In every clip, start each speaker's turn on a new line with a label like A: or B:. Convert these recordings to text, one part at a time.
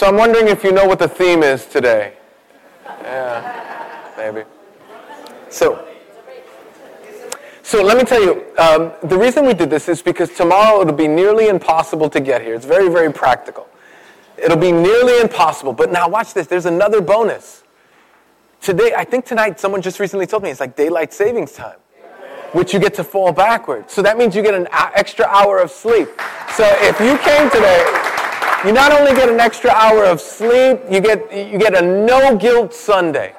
A: So I'm wondering if you know what the theme is today. Yeah, maybe. So, so let me tell you, um, the reason we did this is because tomorrow it'll be nearly impossible to get here. It's very, very practical. It'll be nearly impossible. But now watch this. There's another bonus. Today, I think tonight, someone just recently told me it's like daylight savings time, which you get to fall backwards. So that means you get an extra hour of sleep. So if you came today, you not only get an extra hour of sleep, you get, you get a no guilt Sunday.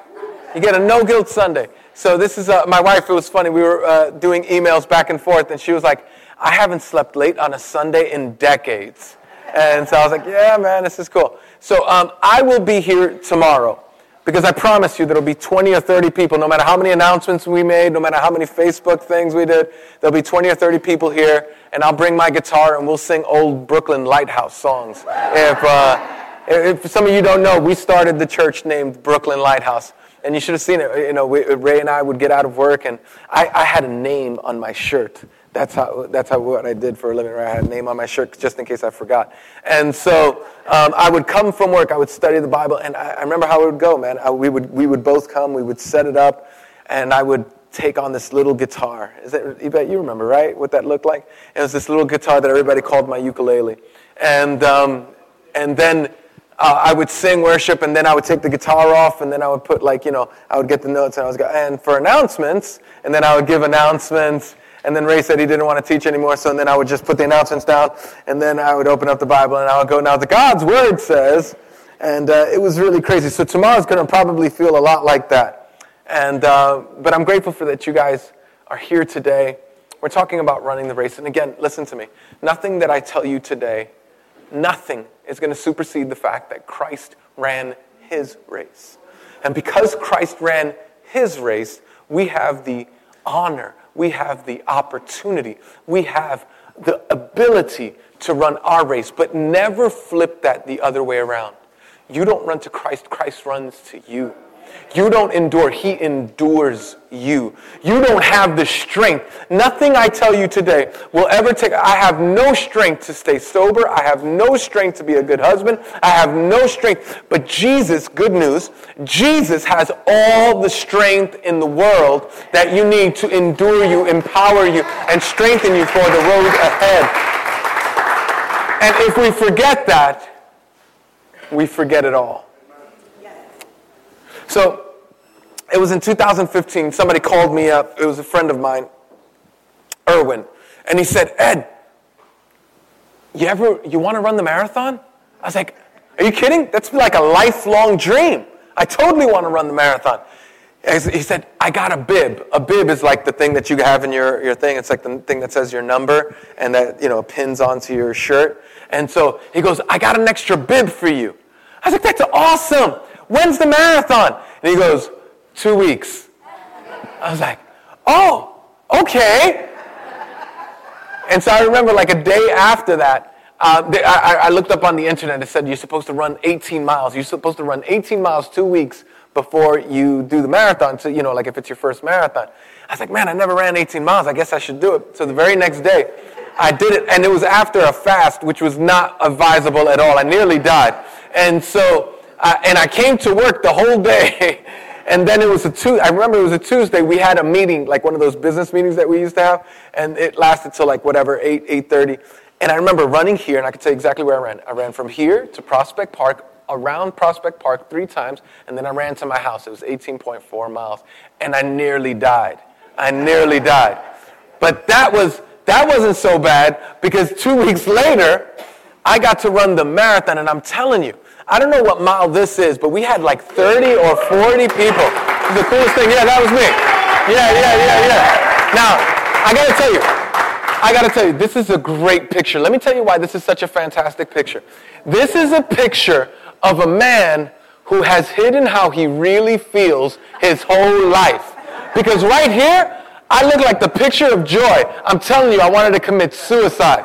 A: You get a no guilt Sunday. So this is uh, my wife. It was funny. We were uh, doing emails back and forth, and she was like, "I haven't slept late on a Sunday in decades." And so I was like, "Yeah, man, this is cool." So um, I will be here tomorrow because I promise you there'll be 20 or 30 people. No matter how many announcements we made, no matter how many Facebook things we did, there'll be 20 or 30 people here, and I'll bring my guitar and we'll sing old Brooklyn Lighthouse songs. If uh, if some of you don't know, we started the church named Brooklyn Lighthouse and you should have seen it. You know, we, Ray and I would get out of work, and I, I had a name on my shirt. That's how, that's how what I did for a living. Right? I had a name on my shirt just in case I forgot. And so um, I would come from work, I would study the Bible, and I, I remember how it would go, man. I, we, would, we would both come, we would set it up, and I would take on this little guitar. Is that, you bet you remember, right? What that looked like? It was this little guitar that everybody called my ukulele. And, um, and then uh, I would sing worship and then I would take the guitar off and then I would put like, you know, I would get the notes and I was go, and for announcements, and then I would give announcements. And then Ray said he didn't want to teach anymore, so then I would just put the announcements down, and then I would open up the Bible and I would go, now the God's Word says, and uh, it was really crazy. So tomorrow's going to probably feel a lot like that. And, uh, but I'm grateful for that you guys are here today. We're talking about running the race. And again, listen to me. Nothing that I tell you today, nothing is going to supersede the fact that Christ ran his race. And because Christ ran his race, we have the honor, we have the opportunity, we have the ability to run our race, but never flip that the other way around. You don't run to Christ, Christ runs to you. You don't endure, He endures you. You don't have the strength. Nothing I tell you today will ever take. I have no strength to stay sober. I have no strength to be a good husband. I have no strength. But Jesus, good news, Jesus has all the strength in the world that you need to endure you, empower you, and strengthen you for the road ahead. And if we forget that, we forget it all. So it was in 2015. Somebody called me up. It was a friend of mine, Erwin, and he said, "Ed, you ever you want to run the marathon?" I was like, "Are you kidding? That's like a lifelong dream. I totally want to run the marathon." He said, I got a bib. A bib is like the thing that you have in your, your thing. It's like the thing that says your number and that, you know, pins onto your shirt. And so he goes, I got an extra bib for you. I was like, that's awesome. When's the marathon? And he goes, Two weeks. I was like, Oh, okay. And so I remember like a day after that, uh, I, I, looked up on the internet. It said you're supposed to run 18 miles. You're supposed to run 18 miles two weeks before you do the marathon. So, you know, like if it's your first marathon. I was like, man, I never ran 18 miles. I guess I should do it. So the very next day, I did it. And it was after a fast, which was not advisable at all. I nearly died. And so uh, and I came to work the whole day. and then it was a Tuesday. I remember it was a Tuesday. We had a meeting, like one of those business meetings that we used to have, and it lasted till like whatever eight eight thirty. And I remember running here, and I could tell you exactly where I ran. I ran from here to Prospect Park, around Prospect Park three times, and then I ran to my house. It was 18.4 miles, and I nearly died. I nearly died. But that was that wasn't so bad because two weeks later, I got to run the marathon, and I'm telling you, I don't know what mile this is, but we had like 30 or 40 people. The coolest thing. Yeah, that was me. Yeah, yeah, yeah, yeah. Now, I gotta tell you, I gotta tell you, this is a great picture. Let me tell you why this is such a fantastic picture. This is a picture of a man who has hidden how he really feels his whole life. Because right here, I look like the picture of joy. I'm telling you, I wanted to commit suicide.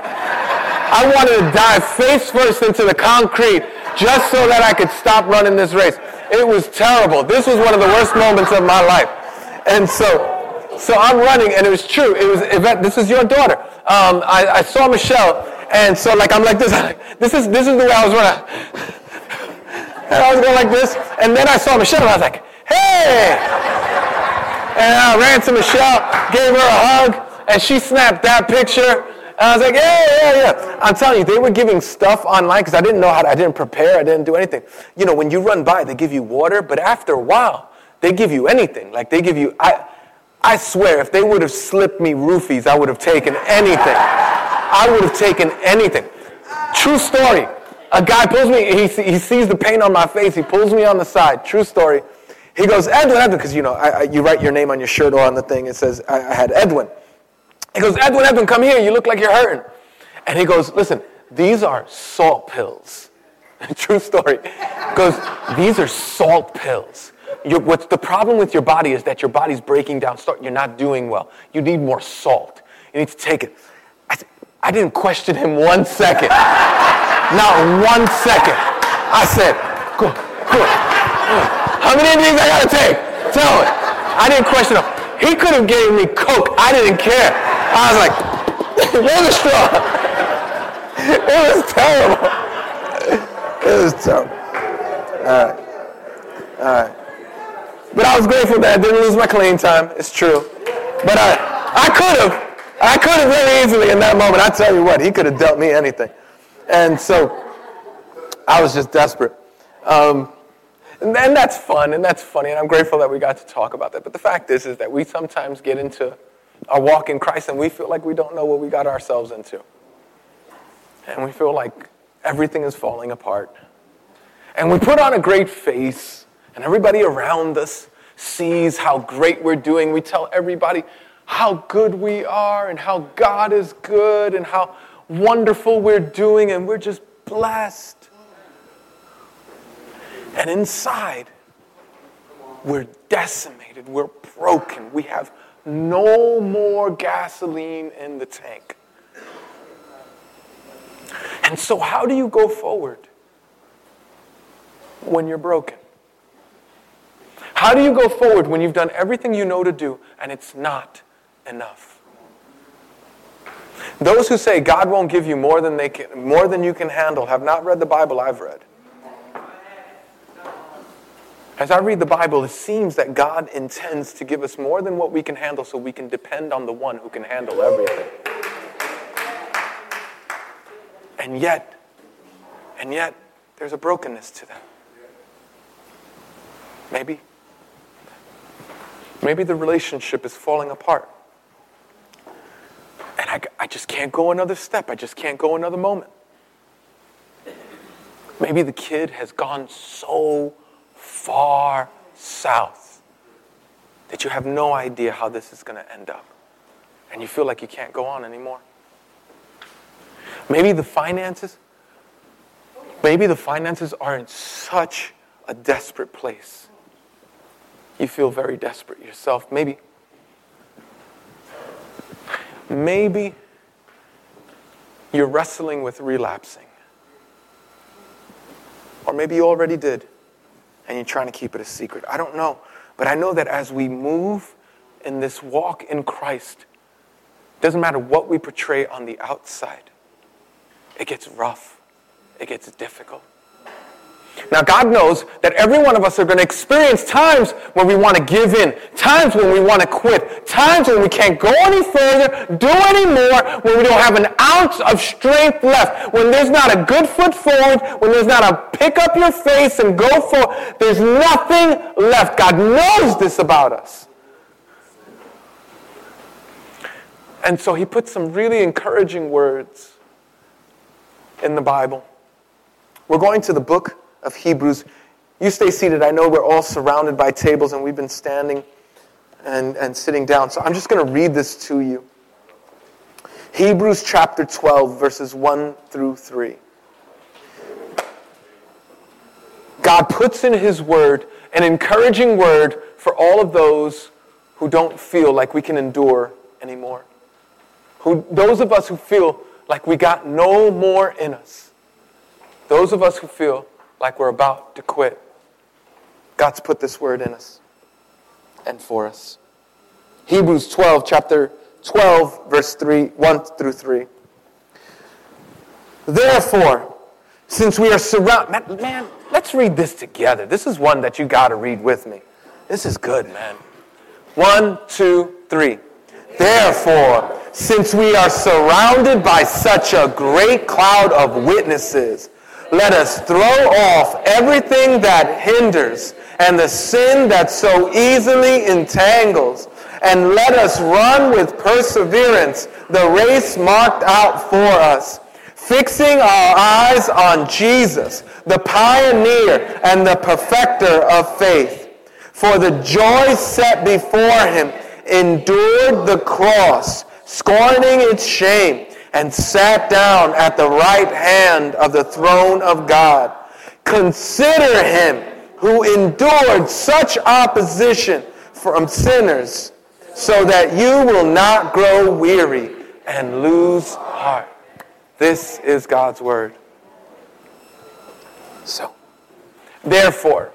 A: I wanted to dive face first into the concrete just so that I could stop running this race. It was terrible. This was one of the worst moments of my life. And so, so I'm running, and it was true. It was Yvette. This is your daughter. Um, I, I saw Michelle, and so like I'm like this. This is this is the way I was running. and I was going like this. And then I saw Michelle and I was like, hey! And I ran to Michelle, gave her a hug, and she snapped that picture. I was like, yeah, yeah, yeah. I'm telling you, they were giving stuff online because I didn't know how to, I didn't prepare, I didn't do anything. You know, when you run by, they give you water, but after a while, they give you anything. Like they give you, I, I swear, if they would have slipped me roofies, I would have taken anything. I would have taken anything. True story. A guy pulls me, he, he sees the pain on my face, he pulls me on the side. True story. He goes, Edwin, Edwin, because you know, I, I, you write your name on your shirt or on the thing, it says, I, I had Edwin. He goes, Edwin, Edwin, come here. You look like you're hurting. And he goes, listen, these are salt pills. True story. Goes, these are salt pills. You're, what's the problem with your body is that your body's breaking down. Start, you're not doing well. You need more salt. You need to take it. I, I didn't question him one second. not one second. I said, go, go. How many of these I gotta take? Tell me. I didn't question him. He could have gave me Coke. I didn't care. I was like, where's the straw? It was terrible. It was terrible. All right. All right. But I was grateful that I didn't lose my clean time. It's true. But I, I could have. I could have very easily in that moment. I tell you what, he could have dealt me anything. And so I was just desperate. Um, and, and that's fun and that's funny. And I'm grateful that we got to talk about that. But the fact is, is that we sometimes get into our walk in Christ and we feel like we don't know what we got ourselves into. And we feel like everything is falling apart. And we put on a great face, and everybody around us sees how great we're doing. We tell everybody how good we are, and how God is good, and how wonderful we're doing, and we're just blessed. And inside, we're decimated, we're broken, we have no more gasoline in the tank. And so, how do you go forward when you're broken? How do you go forward when you've done everything you know to do and it's not enough? Those who say God won't give you more than, they can, more than you can handle have not read the Bible I've read. As I read the Bible, it seems that God intends to give us more than what we can handle so we can depend on the one who can handle everything. And yet, and yet, there's a brokenness to them. Maybe. Maybe the relationship is falling apart. And I, I just can't go another step. I just can't go another moment. Maybe the kid has gone so far south that you have no idea how this is going to end up. And you feel like you can't go on anymore. Maybe the finances, maybe the finances are in such a desperate place. You feel very desperate yourself. Maybe, maybe you're wrestling with relapsing. Or maybe you already did and you're trying to keep it a secret. I don't know. But I know that as we move in this walk in Christ, it doesn't matter what we portray on the outside, it gets rough, it gets difficult. Now, God knows that every one of us are going to experience times when we want to give in, times when we want to quit, times when we can't go any further, do any more, when we don't have an ounce of strength left, when there's not a good foot forward, when there's not a pick up your face and go for, there's nothing left. God knows this about us. And so he put some really encouraging words in the Bible. We're going to the book of Hebrews. You stay seated. I know we're all surrounded by tables and we've been standing and, and sitting down. So I'm just going to read this to you. Hebrews chapter 12, verses 1 through 3. God puts in His word an encouraging word for all of those who don't feel like we can endure anymore. Who, those of us who feel like we got no more in us. Those of us who feel like we're about to quit. God's put this word in us and for us. Hebrews 12, chapter 12, verse 3, 1 through 3. Therefore, since we are surrounded, man, let's read this together. This is one that you got to read with me. This is good, man. One, two, three. Therefore, since we are surrounded by such a great cloud of witnesses, let us throw off everything that hinders and the sin that so easily entangles, and let us run with perseverance the race marked out for us, fixing our eyes on Jesus, the pioneer and the perfecter of faith. For the joy set before him endured the cross, scorning its shame, and sat down at the right hand of the throne of God. Consider him who endured such opposition from sinners, so that you will not grow weary and lose heart. This is God's word. So, therefore,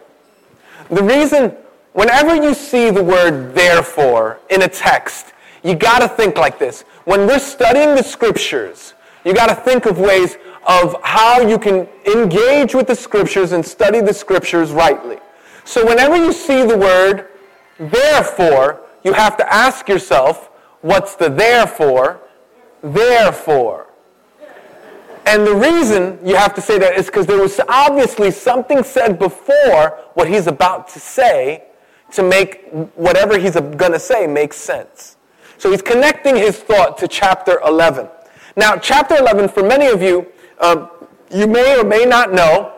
A: the reason, whenever you see the word therefore in a text, you got to think like this. When we're studying the scriptures, you got to think of ways of how you can engage with the scriptures and study the scriptures rightly. So whenever you see the word therefore, you have to ask yourself, what's the therefore? Therefore. And the reason you have to say that is because there was obviously something said before what he's about to say to make whatever he's going to say make sense. So he's connecting his thought to chapter 11. Now, chapter 11, for many of you, um, you may or may not know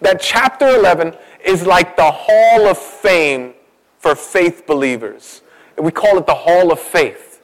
A: that chapter 11 is like the hall of fame for faith believers. We call it the hall of faith.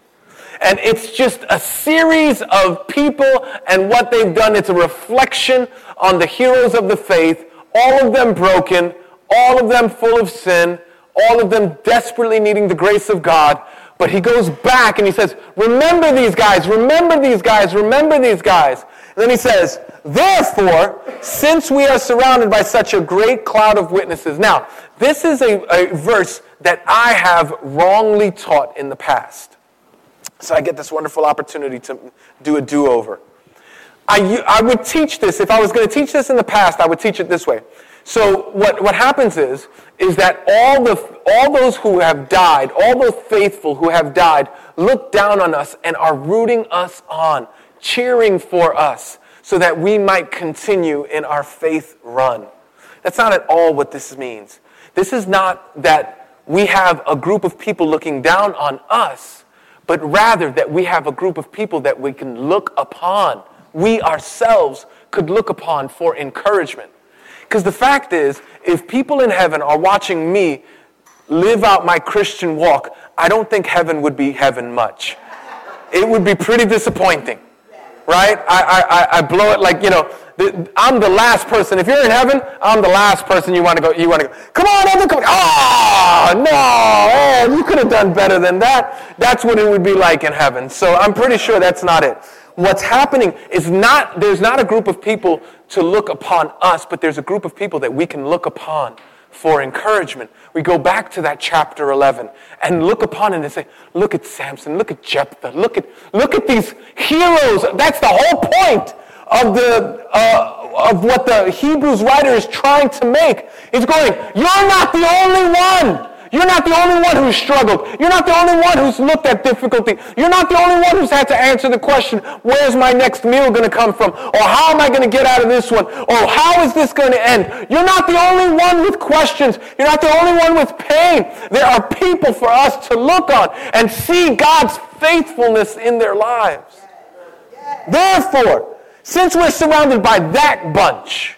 A: And it's just a series of people and what they've done. It's a reflection on the heroes of the faith, all of them broken, all of them full of sin, all of them desperately needing the grace of God. But he goes back and he says, Remember these guys, remember these guys, remember these guys. And then he says, Therefore, since we are surrounded by such a great cloud of witnesses. Now, this is a, a verse that I have wrongly taught in the past. So I get this wonderful opportunity to do a do over. I, I would teach this, if I was going to teach this in the past, I would teach it this way. So what, what happens is, is that all, the, all those who have died, all those faithful who have died, look down on us and are rooting us on cheering for us so that we might continue in our faith run. That's not at all what this means. This is not that we have a group of people looking down on us, but rather that we have a group of people that we can look upon. We ourselves could look upon for encouragement. Because the fact is, if people in heaven are watching me live out my Christian walk, I don't think heaven would be heaven much. It would be pretty disappointing right? I, I, I blow it like, you know, I'm the last person. If you're in heaven, I'm the last person you want to go. You want to go. Come on, Evan, come on. Oh no, oh, you could have done better than that. That's what it would be like in heaven. So I'm pretty sure that's not it. What's happening is not there's not a group of people to look upon us, but there's a group of people that we can look upon for encouragement. We go back to that chapter 11 and look upon it and say, look at Samson, look at Jephthah, look at, look at these heroes. That's the whole point of, the, uh, of what the Hebrews writer is trying to make. He's going, you're not the only one. You're not the only one who's struggled. You're not the only one who's looked at difficulty. You're not the only one who's had to answer the question, where's my next meal going to come from? Or how am I going to get out of this one? Or how is this going to end? You're not the only one with questions. You're not the only one with pain. There are people for us to look on and see God's faithfulness in their lives. Therefore, since we're surrounded by that bunch,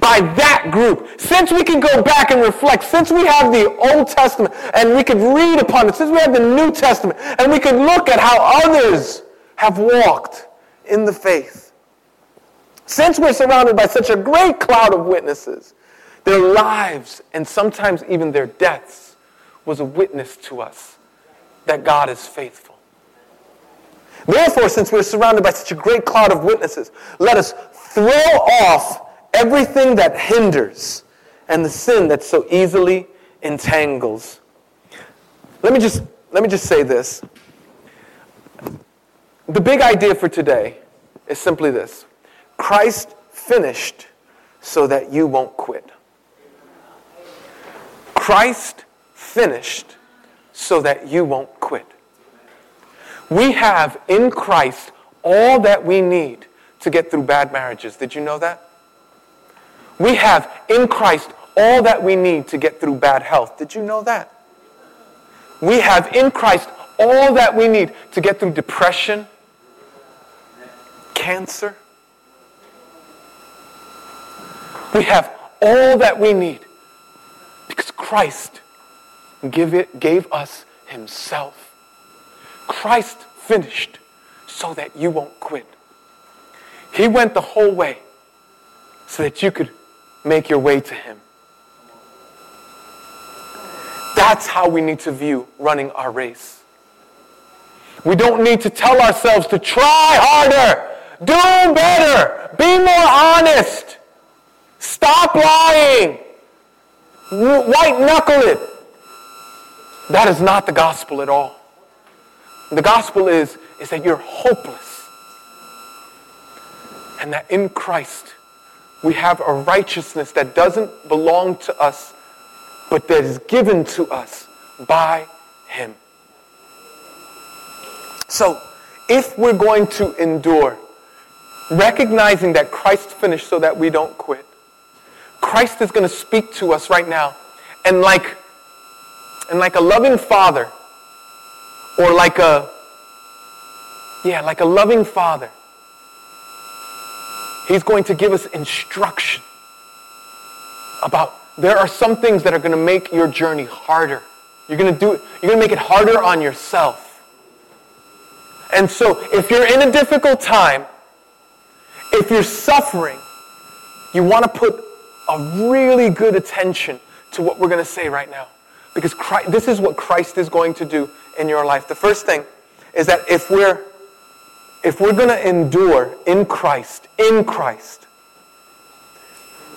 A: by that group. Since we can go back and reflect, since we have the Old Testament and we could read upon it, since we have the New Testament and we could look at how others have walked in the faith. Since we're surrounded by such a great cloud of witnesses, their lives and sometimes even their deaths was a witness to us that God is faithful. Therefore, since we're surrounded by such a great cloud of witnesses, let us throw off everything that hinders and the sin that so easily entangles. Let me just, let me just say this. The big idea for today is simply this Christ finished so that you won't quit. Christ finished so that you won't quit. We have in Christ all that we need to get through bad marriages. Did you know that? We have in Christ all that we need to get through bad health. Did you know that? We have in Christ all that we need to get through depression, cancer. We have all that we need because Christ give it, gave us himself. Christ finished so that you won't quit. He went the whole way so that you could make your way to him. That's how we need to view running our race. We don't need to tell ourselves to try harder, do better, be more honest, stop lying, white knuckle it. That is not the gospel at all. The gospel is, is that you're hopeless. And that in Christ, we have a righteousness that doesn't belong to us, but that is given to us by Him. So, if we're going to endure, recognizing that Christ finished so that we don't quit, Christ is going to speak to us right now. And like, and like a loving father, or like a, yeah, like a loving father, he's going to give us instruction about there are some things that are going to make your journey harder. You're going to do it, you're going to make it harder on yourself. And so if you're in a difficult time, if you're suffering, you want to put a really good attention to what we're going to say right now. Because Christ, this is what Christ is going to do in your life. The first thing is that if we're if we're going to endure in Christ, in Christ,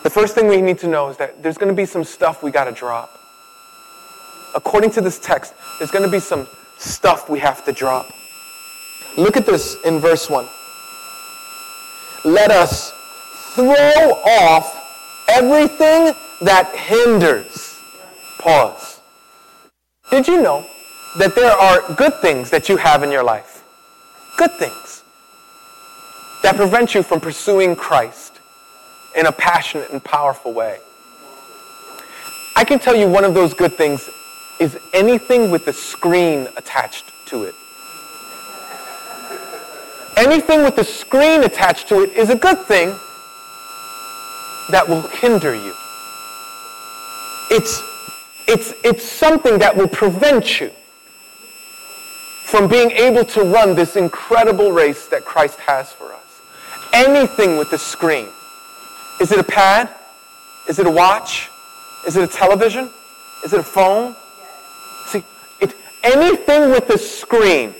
A: the first thing we need to know is that there's going to be some stuff we got to drop. According to this text, there's going to be some stuff we have to drop. Look at this in verse 1. Let us throw off everything that hinders. Pause. Did you know that there are good things that you have in your life? Good things that prevent you from pursuing Christ in a passionate and powerful way. I can tell you one of those good things is anything with a screen attached to it. Anything with a screen attached to it is a good thing that will hinder you. It's, it's, it's something that will prevent you from being able to run this incredible race that Christ has for us. Anything with a screen. Is it a pad? Is it a watch? Is it a television? Is it a phone? See, it, anything with a screen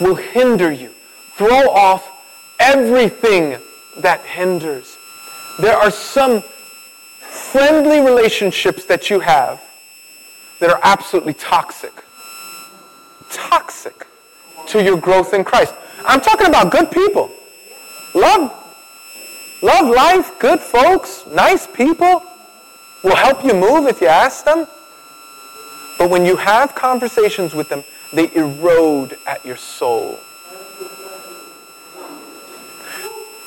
A: will hinder you. Throw off everything that hinders. There are some friendly relationships that you have that are absolutely toxic. Toxic to your growth in Christ. I'm talking about good people. Love, love life, good folks, nice people will help you move if you ask them. But when you have conversations with them, they erode at your soul.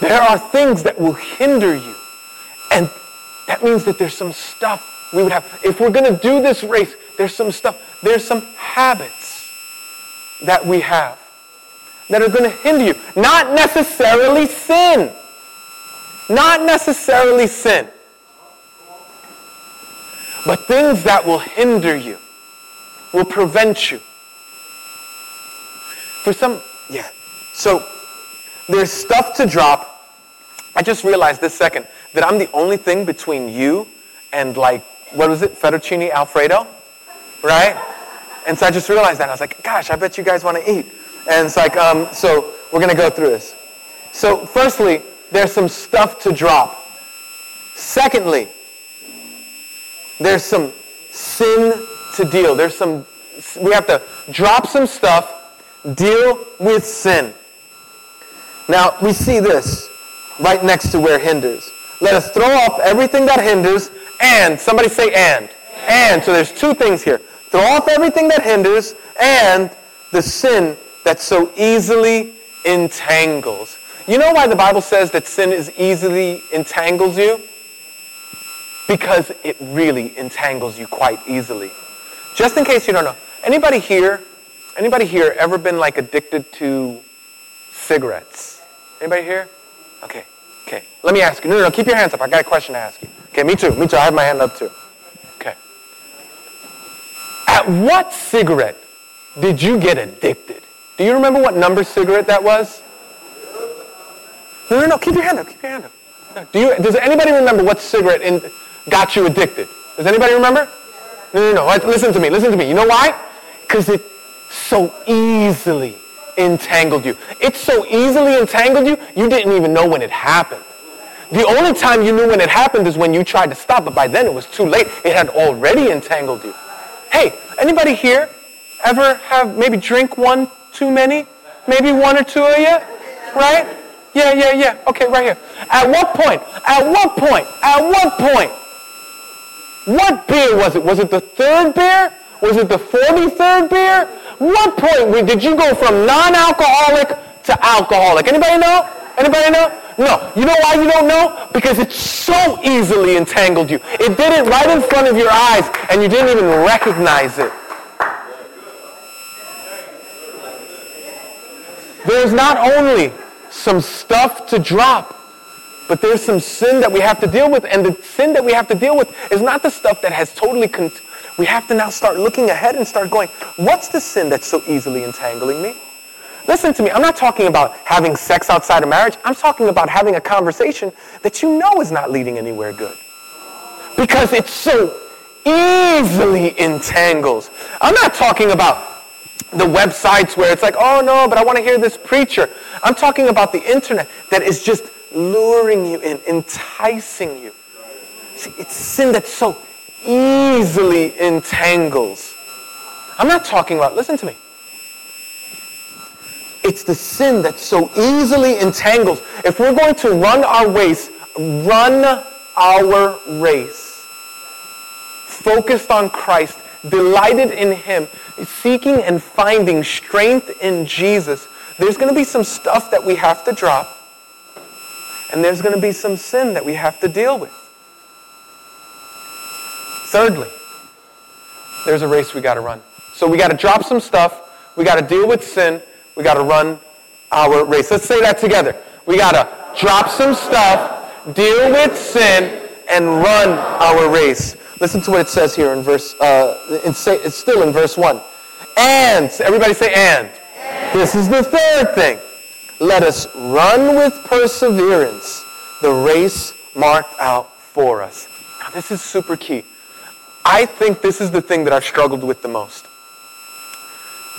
A: There are things that will hinder you. And that means that there's some stuff we would have. If we're going to do this race, there's some stuff, there's some habits that we have that are going to hinder you. Not necessarily sin. Not necessarily sin. But things that will hinder you, will prevent you. For some, yeah. So there's stuff to drop I just realized this second that I'm the only thing between you and like, what was it, fettuccine alfredo? Right? And so I just realized that. I was like, gosh, I bet you guys want to eat. And it's like, um, so we're going to go through this. So, firstly, there's some stuff to drop. Secondly, there's some sin to deal. There's some, we have to drop some stuff, deal with sin. Now, we see this right next to where hinders. Let us throw off everything that hinders and, somebody say and. And, so there's two things here. Throw off everything that hinders and the sin that so easily entangles. You know why the Bible says that sin is easily entangles you? Because it really entangles you quite easily. Just in case you don't know, anybody here, anybody here ever been like addicted to cigarettes? Anybody here? Okay, okay. Let me ask you. No, no, no, keep your hands up. I got a question to ask you. Okay, me too, me too. I have my hand up too. At what cigarette did you get addicted? Do you remember what number cigarette that was? No, no, no. Keep your hand up. Keep your hand up. Do you, does anybody remember what cigarette in, got you addicted? Does anybody remember? No, no, no. Listen to me. Listen to me. You know why? Because it so easily entangled you. It so easily entangled you, you didn't even know when it happened. The only time you knew when it happened is when you tried to stop, but by then it was too late. It had already entangled you. Hey, anybody here ever have maybe drink one too many? Maybe one or two of you? Right? Yeah, yeah, yeah. Okay, right here. At what point? At what point? At what point? What beer was it? Was it the third beer? Was it the 43rd beer? What point did you go from non-alcoholic to alcoholic? Anybody know? Anybody know? No. You know why you don't know? Because it so easily entangled you. It did it right in front of your eyes and you didn't even recognize it. There's not only some stuff to drop, but there's some sin that we have to deal with. And the sin that we have to deal with is not the stuff that has totally. Con- we have to now start looking ahead and start going, what's the sin that's so easily entangling me? Listen to me. I'm not talking about having sex outside of marriage. I'm talking about having a conversation that you know is not leading anywhere good. Because it so easily entangles. I'm not talking about the websites where it's like, oh no, but I want to hear this preacher. I'm talking about the internet that is just luring you in, enticing you. See, it's sin that so easily entangles. I'm not talking about, listen to me. It's the sin that so easily entangles. If we're going to run our race, run our race, focused on Christ, delighted in Him, seeking and finding strength in Jesus, there's going to be some stuff that we have to drop, and there's going to be some sin that we have to deal with. Thirdly, there's a race we got to run. So we got to drop some stuff, we got to deal with sin, we got to run our race. Let's say that together. We got to drop some stuff, deal with sin, and run our race. Listen to what it says here in verse, uh, it's still in verse 1. And, everybody say and. and. This is the third thing. Let us run with perseverance the race marked out for us. Now, this is super key. I think this is the thing that I've struggled with the most.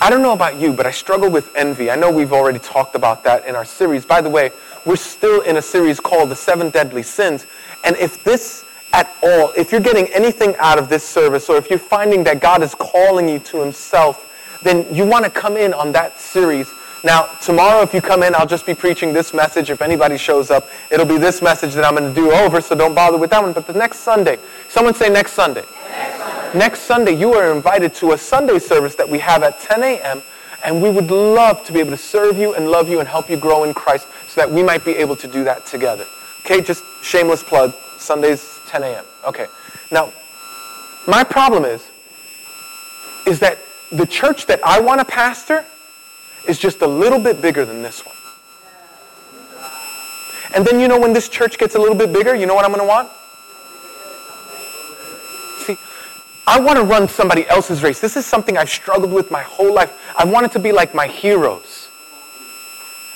A: I don't know about you, but I struggle with envy. I know we've already talked about that in our series. By the way, we're still in a series called The Seven Deadly Sins. And if this at all, if you're getting anything out of this service, or if you're finding that God is calling you to Himself, then you want to come in on that series. Now, tomorrow, if you come in, I'll just be preaching this message. If anybody shows up, it'll be this message that I'm going to do over, so don't bother with that one. But the next Sunday, someone say next Sunday. Next Sunday, next Sunday you are invited to a Sunday service that we have at 10 a.m., and we would love to be able to serve you and love you and help you grow in Christ so that we might be able to do that together. Okay, just shameless plug. Sundays 10 a.m. Okay. Now, my problem is, is that the church that I want to pastor is just a little bit bigger than this one. And then you know when this church gets a little bit bigger, you know what I'm going to want? See, I want to run somebody else's race. This is something I've struggled with my whole life. I wanted to be like my heroes.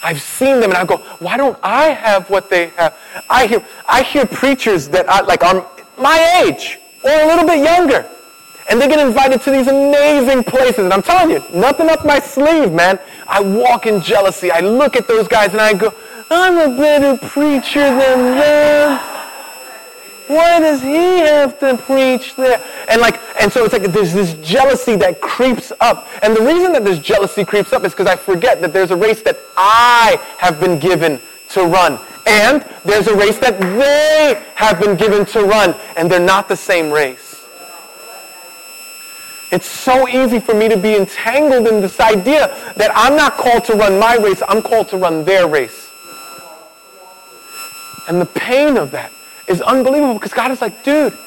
A: I've seen them and I go, why don't I have what they have? I hear, I hear preachers that are like are my age or a little bit younger. And they get invited to these amazing places. And I'm telling you, nothing up my sleeve, man. I walk in jealousy. I look at those guys and I go, I'm a better preacher than them. Why does he have to preach there? And like, and so it's like there's this jealousy that creeps up. And the reason that this jealousy creeps up is because I forget that there's a race that I have been given to run. And there's a race that they have been given to run, and they're not the same race. It's so easy for me to be entangled in this idea that I'm not called to run my race, I'm called to run their race. And the pain of that is unbelievable because God is like, dude,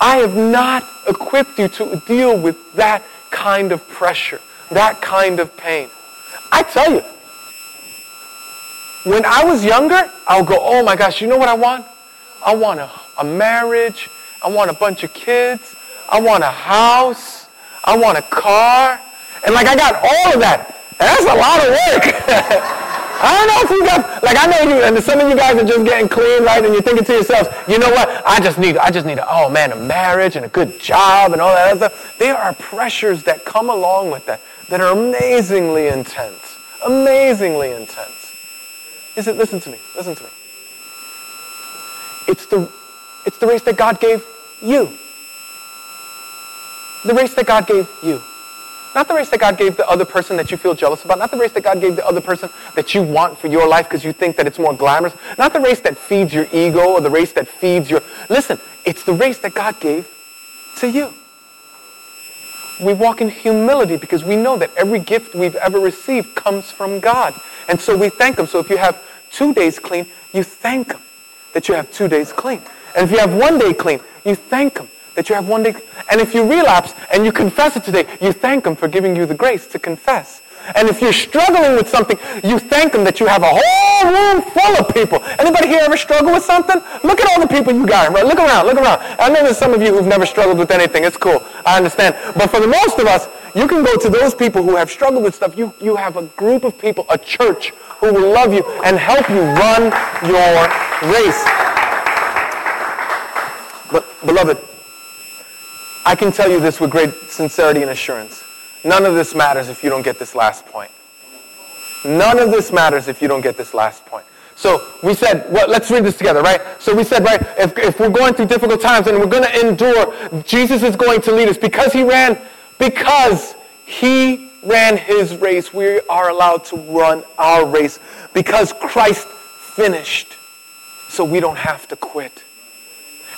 A: I have not equipped you to deal with that kind of pressure, that kind of pain. I tell you, when I was younger, I would go, oh my gosh, you know what I want? I want a, a marriage. I want a bunch of kids. I want a house. I want a car. And like I got all of that. And that's a lot of work. I don't know if you guys, like I know you, and some of you guys are just getting clean, right? And you're thinking to yourselves, you know what? I just need, I just need, a, oh man, a marriage and a good job and all that other stuff. There are pressures that come along with that that are amazingly intense, amazingly intense. Is it? Listen to me. Listen to me. It's the, it's the race that God gave you. The race that God gave you. Not the race that God gave the other person that you feel jealous about. Not the race that God gave the other person that you want for your life because you think that it's more glamorous. Not the race that feeds your ego or the race that feeds your... Listen, it's the race that God gave to you. We walk in humility because we know that every gift we've ever received comes from God. And so we thank Him. So if you have two days clean, you thank Him that you have two days clean. And if you have one day clean, you thank Him that you have one day. And if you relapse and you confess it today, you thank Him for giving you the grace to confess. And if you're struggling with something, you thank Him that you have a whole room full of people. Anybody here ever struggle with something? Look at all the people you got. Right? Look around, look around. I know there's some of you who've never struggled with anything. It's cool. I understand. But for the most of us, you can go to those people who have struggled with stuff. You, you have a group of people, a church, who will love you and help you run your race. But, beloved, I can tell you this with great sincerity and assurance. None of this matters if you don't get this last point. None of this matters if you don't get this last point. So we said, well, let's read this together, right? So we said, right, if, if we're going through difficult times and we're going to endure, Jesus is going to lead us because he ran, because he ran his race. We are allowed to run our race because Christ finished. So we don't have to quit.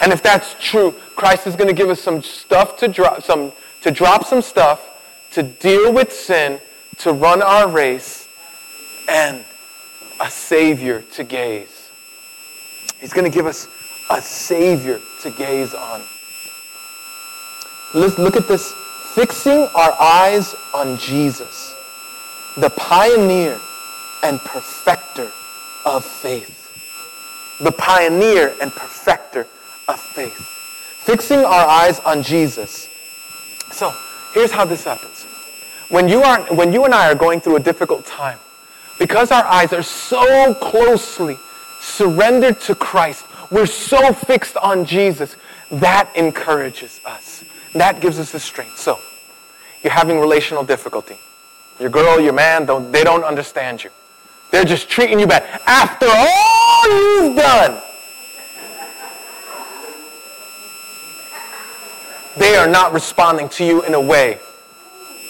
A: And if that's true, Christ is going to give us some stuff to drop, some, to drop some stuff, to deal with sin, to run our race, and a Savior to gaze. He's going to give us a Savior to gaze on. Let's look at this. Fixing our eyes on Jesus, the pioneer and perfecter of faith. The pioneer and perfecter of faith. Fixing our eyes on Jesus. So, here's how this happens. When you, are, when you and I are going through a difficult time, because our eyes are so closely surrendered to Christ, we're so fixed on Jesus, that encourages us. That gives us the strength. So, you're having relational difficulty. Your girl, your man, don't, they don't understand you. They're just treating you bad. After all you've done, they are not responding to you in a way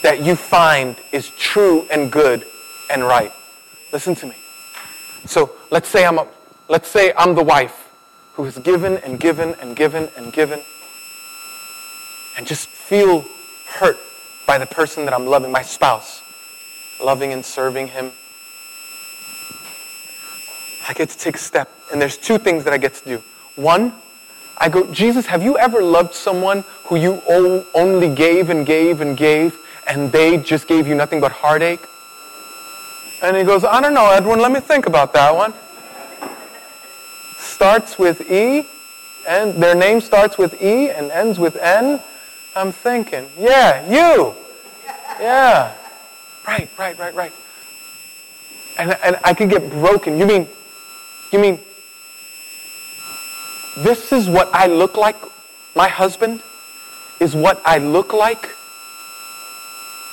A: that you find is true and good and right. Listen to me. So let's say I'm a, let's say I'm the wife who has given and given and given and given and just feel hurt by the person that I'm loving, my spouse, loving and serving him. I get to take a step, and there's two things that I get to do. One, I go, Jesus, have you ever loved someone who you only gave and gave and gave and they just gave you nothing but heartache? And he goes, I don't know, Edwin, let me think about that one. Starts with E, and their name starts with E and ends with N. I'm thinking, yeah, you. Yeah. Right, right, right, right. And, and I could get broken. You mean, you mean this is what I look like. My husband is what I look like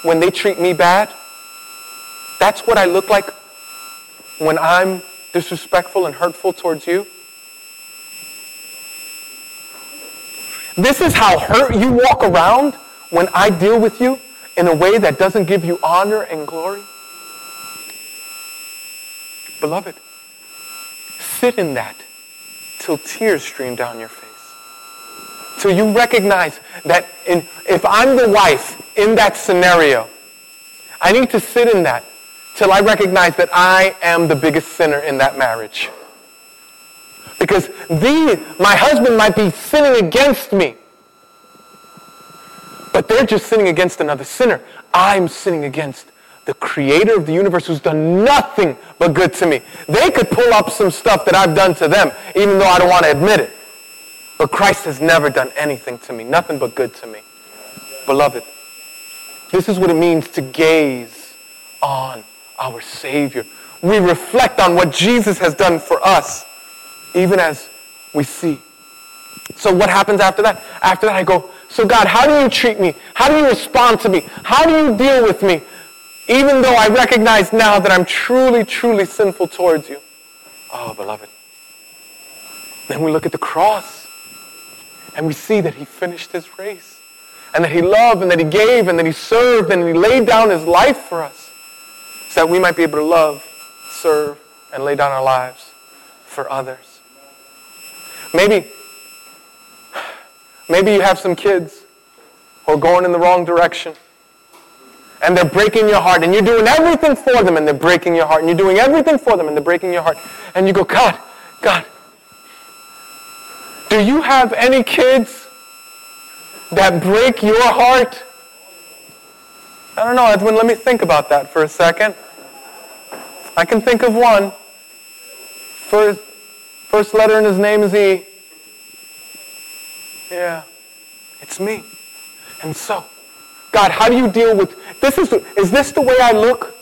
A: when they treat me bad. That's what I look like when I'm disrespectful and hurtful towards you. This is how hurt you walk around when I deal with you in a way that doesn't give you honor and glory. Beloved, sit in that till tears stream down your face. Till you recognize that in, if I'm the wife in that scenario, I need to sit in that till I recognize that I am the biggest sinner in that marriage. Because the, my husband might be sinning against me, but they're just sinning against another sinner. I'm sinning against the creator of the universe who's done nothing but good to me. They could pull up some stuff that I've done to them, even though I don't want to admit it. But Christ has never done anything to me, nothing but good to me. Beloved, this is what it means to gaze on our Savior. We reflect on what Jesus has done for us, even as we see. So, what happens after that? After that, I go, So, God, how do you treat me? How do you respond to me? How do you deal with me? Even though I recognize now that I'm truly, truly sinful towards you. Oh, beloved. Then we look at the cross and we see that he finished his race and that he loved and that he gave and that he served and he laid down his life for us so that we might be able to love, serve, and lay down our lives for others. Maybe, maybe you have some kids who are going in the wrong direction and they're breaking your heart and you're doing everything for them and they're breaking your heart and you're doing everything for them and they're breaking your heart. And you go god god do you have any kids that break your heart? I don't know edwin let me think about that for a second. I can think of one. First first letter in his name is e. Yeah it's me. And so God, how do you deal with this? Is, is this the way I look?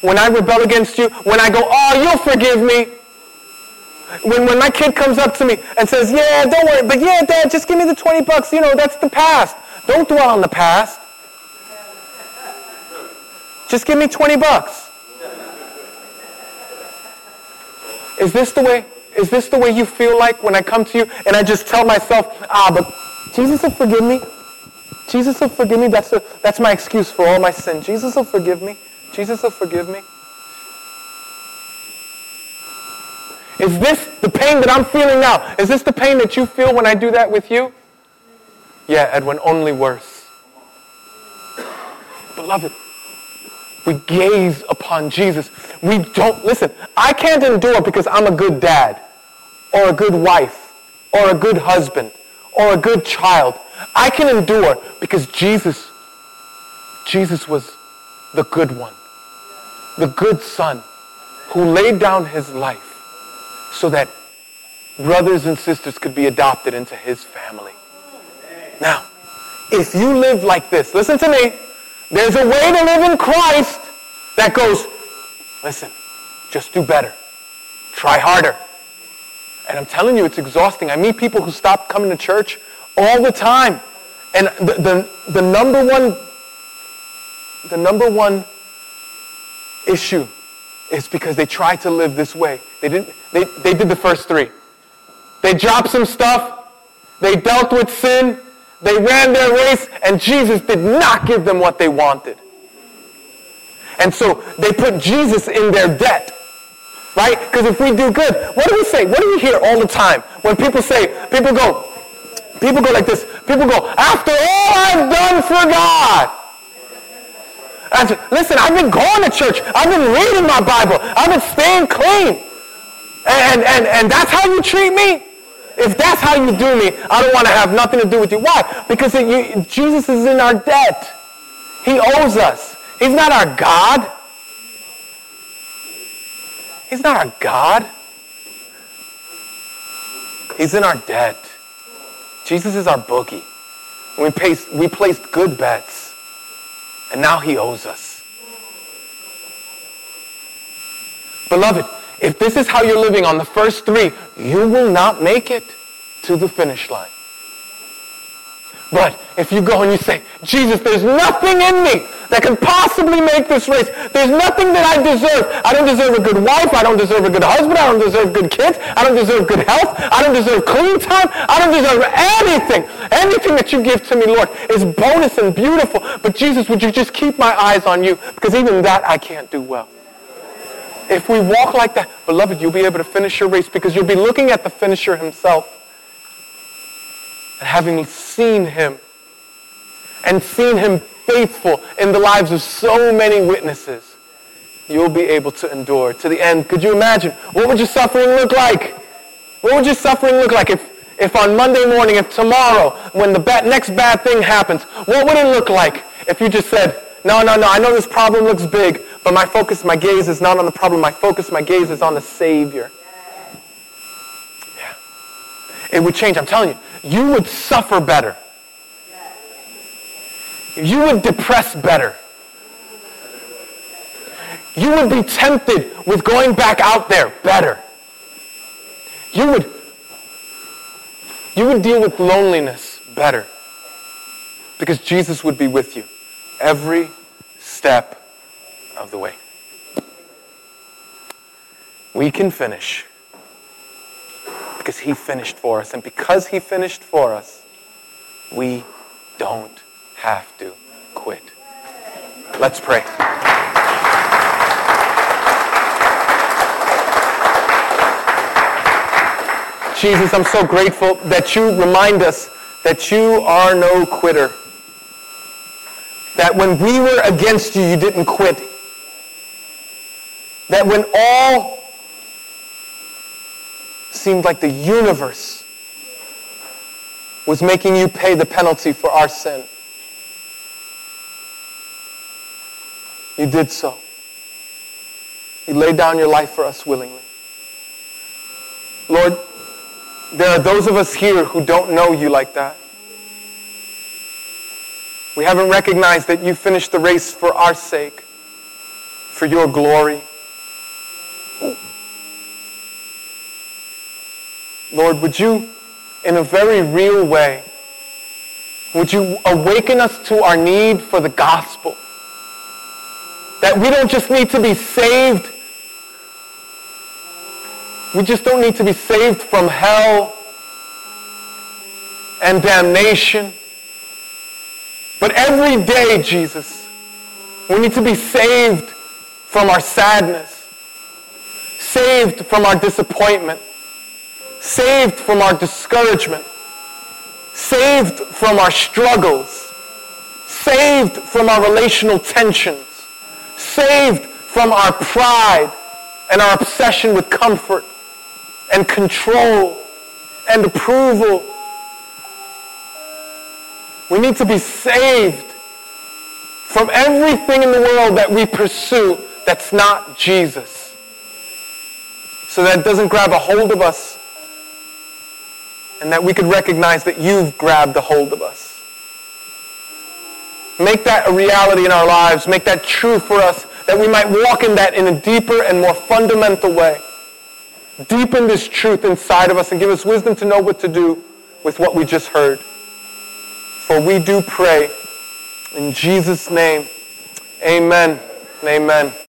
A: When I rebel against you? When I go, oh, you'll forgive me? When, when my kid comes up to me and says, yeah, don't worry, but yeah, dad, just give me the 20 bucks. You know, that's the past. Don't dwell on the past. Just give me 20 bucks. Is this the way? Is this the way you feel like when I come to you and I just tell myself, ah, but Jesus will forgive me? Jesus will forgive me. That's, a, that's my excuse for all my sin. Jesus will forgive me. Jesus will forgive me. Is this the pain that I'm feeling now? Is this the pain that you feel when I do that with you? Yeah, Edwin, only worse. Beloved, we gaze upon Jesus. We don't, listen, I can't endure because I'm a good dad or a good wife or a good husband or a good child. I can endure because Jesus, Jesus was the good one, the good son who laid down his life so that brothers and sisters could be adopted into his family. Now, if you live like this, listen to me, there's a way to live in Christ that goes, listen, just do better. Try harder. And I'm telling you, it's exhausting. I meet people who stop coming to church all the time. And the, the, the number one the number one issue is because they tried to live this way. They didn't they, they did the first three. They dropped some stuff, they dealt with sin, they ran their race, and Jesus did not give them what they wanted. And so they put Jesus in their debt. Right? Because if we do good, what do we say? What do we hear all the time? When people say, people go, People go like this. People go, after all I've done for God. After, listen, I've been going to church. I've been reading my Bible. I've been staying clean. And, and, and that's how you treat me? If that's how you do me, I don't want to have nothing to do with you. Why? Because it, you, Jesus is in our debt. He owes us. He's not our God. He's not our God. He's in our debt. Jesus is our bookie. We placed, we placed good bets, and now he owes us. Beloved, if this is how you're living on the first three, you will not make it to the finish line. But if you go and you say, Jesus, there's nothing in me that can possibly make this race. There's nothing that I deserve. I don't deserve a good wife. I don't deserve a good husband. I don't deserve good kids. I don't deserve good health. I don't deserve clean time. I don't deserve anything. Anything that you give to me, Lord, is bonus and beautiful. But Jesus, would you just keep my eyes on you? Because even that I can't do well. If we walk like that, beloved, you'll be able to finish your race because you'll be looking at the finisher himself and having seen him and seen him faithful in the lives of so many witnesses, you'll be able to endure to the end. Could you imagine? What would your suffering look like? What would your suffering look like if, if on Monday morning, if tomorrow, when the bad, next bad thing happens, what would it look like if you just said, no, no, no, I know this problem looks big, but my focus, my gaze is not on the problem. My focus, my gaze is on the Savior. Yeah. It would change. I'm telling you, you would suffer better. You would depress better. You would be tempted with going back out there better. You would, you would deal with loneliness better because Jesus would be with you every step of the way. We can finish because he finished for us. And because he finished for us, we don't have to quit. Let's pray. Jesus, I'm so grateful that you remind us that you are no quitter. That when we were against you, you didn't quit. That when all seemed like the universe was making you pay the penalty for our sin, you did so. You laid down your life for us willingly. Lord, there are those of us here who don't know you like that. We haven't recognized that you finished the race for our sake, for your glory. Lord, would you, in a very real way, would you awaken us to our need for the gospel? That we don't just need to be saved we just don't need to be saved from hell and damnation. But every day, Jesus, we need to be saved from our sadness, saved from our disappointment, saved from our discouragement, saved from our struggles, saved from our relational tensions, saved from our pride and our obsession with comfort and control and approval. We need to be saved from everything in the world that we pursue that's not Jesus. So that it doesn't grab a hold of us and that we could recognize that you've grabbed a hold of us. Make that a reality in our lives. Make that true for us that we might walk in that in a deeper and more fundamental way. Deepen this truth inside of us and give us wisdom to know what to do with what we just heard. For we do pray in Jesus' name. Amen amen.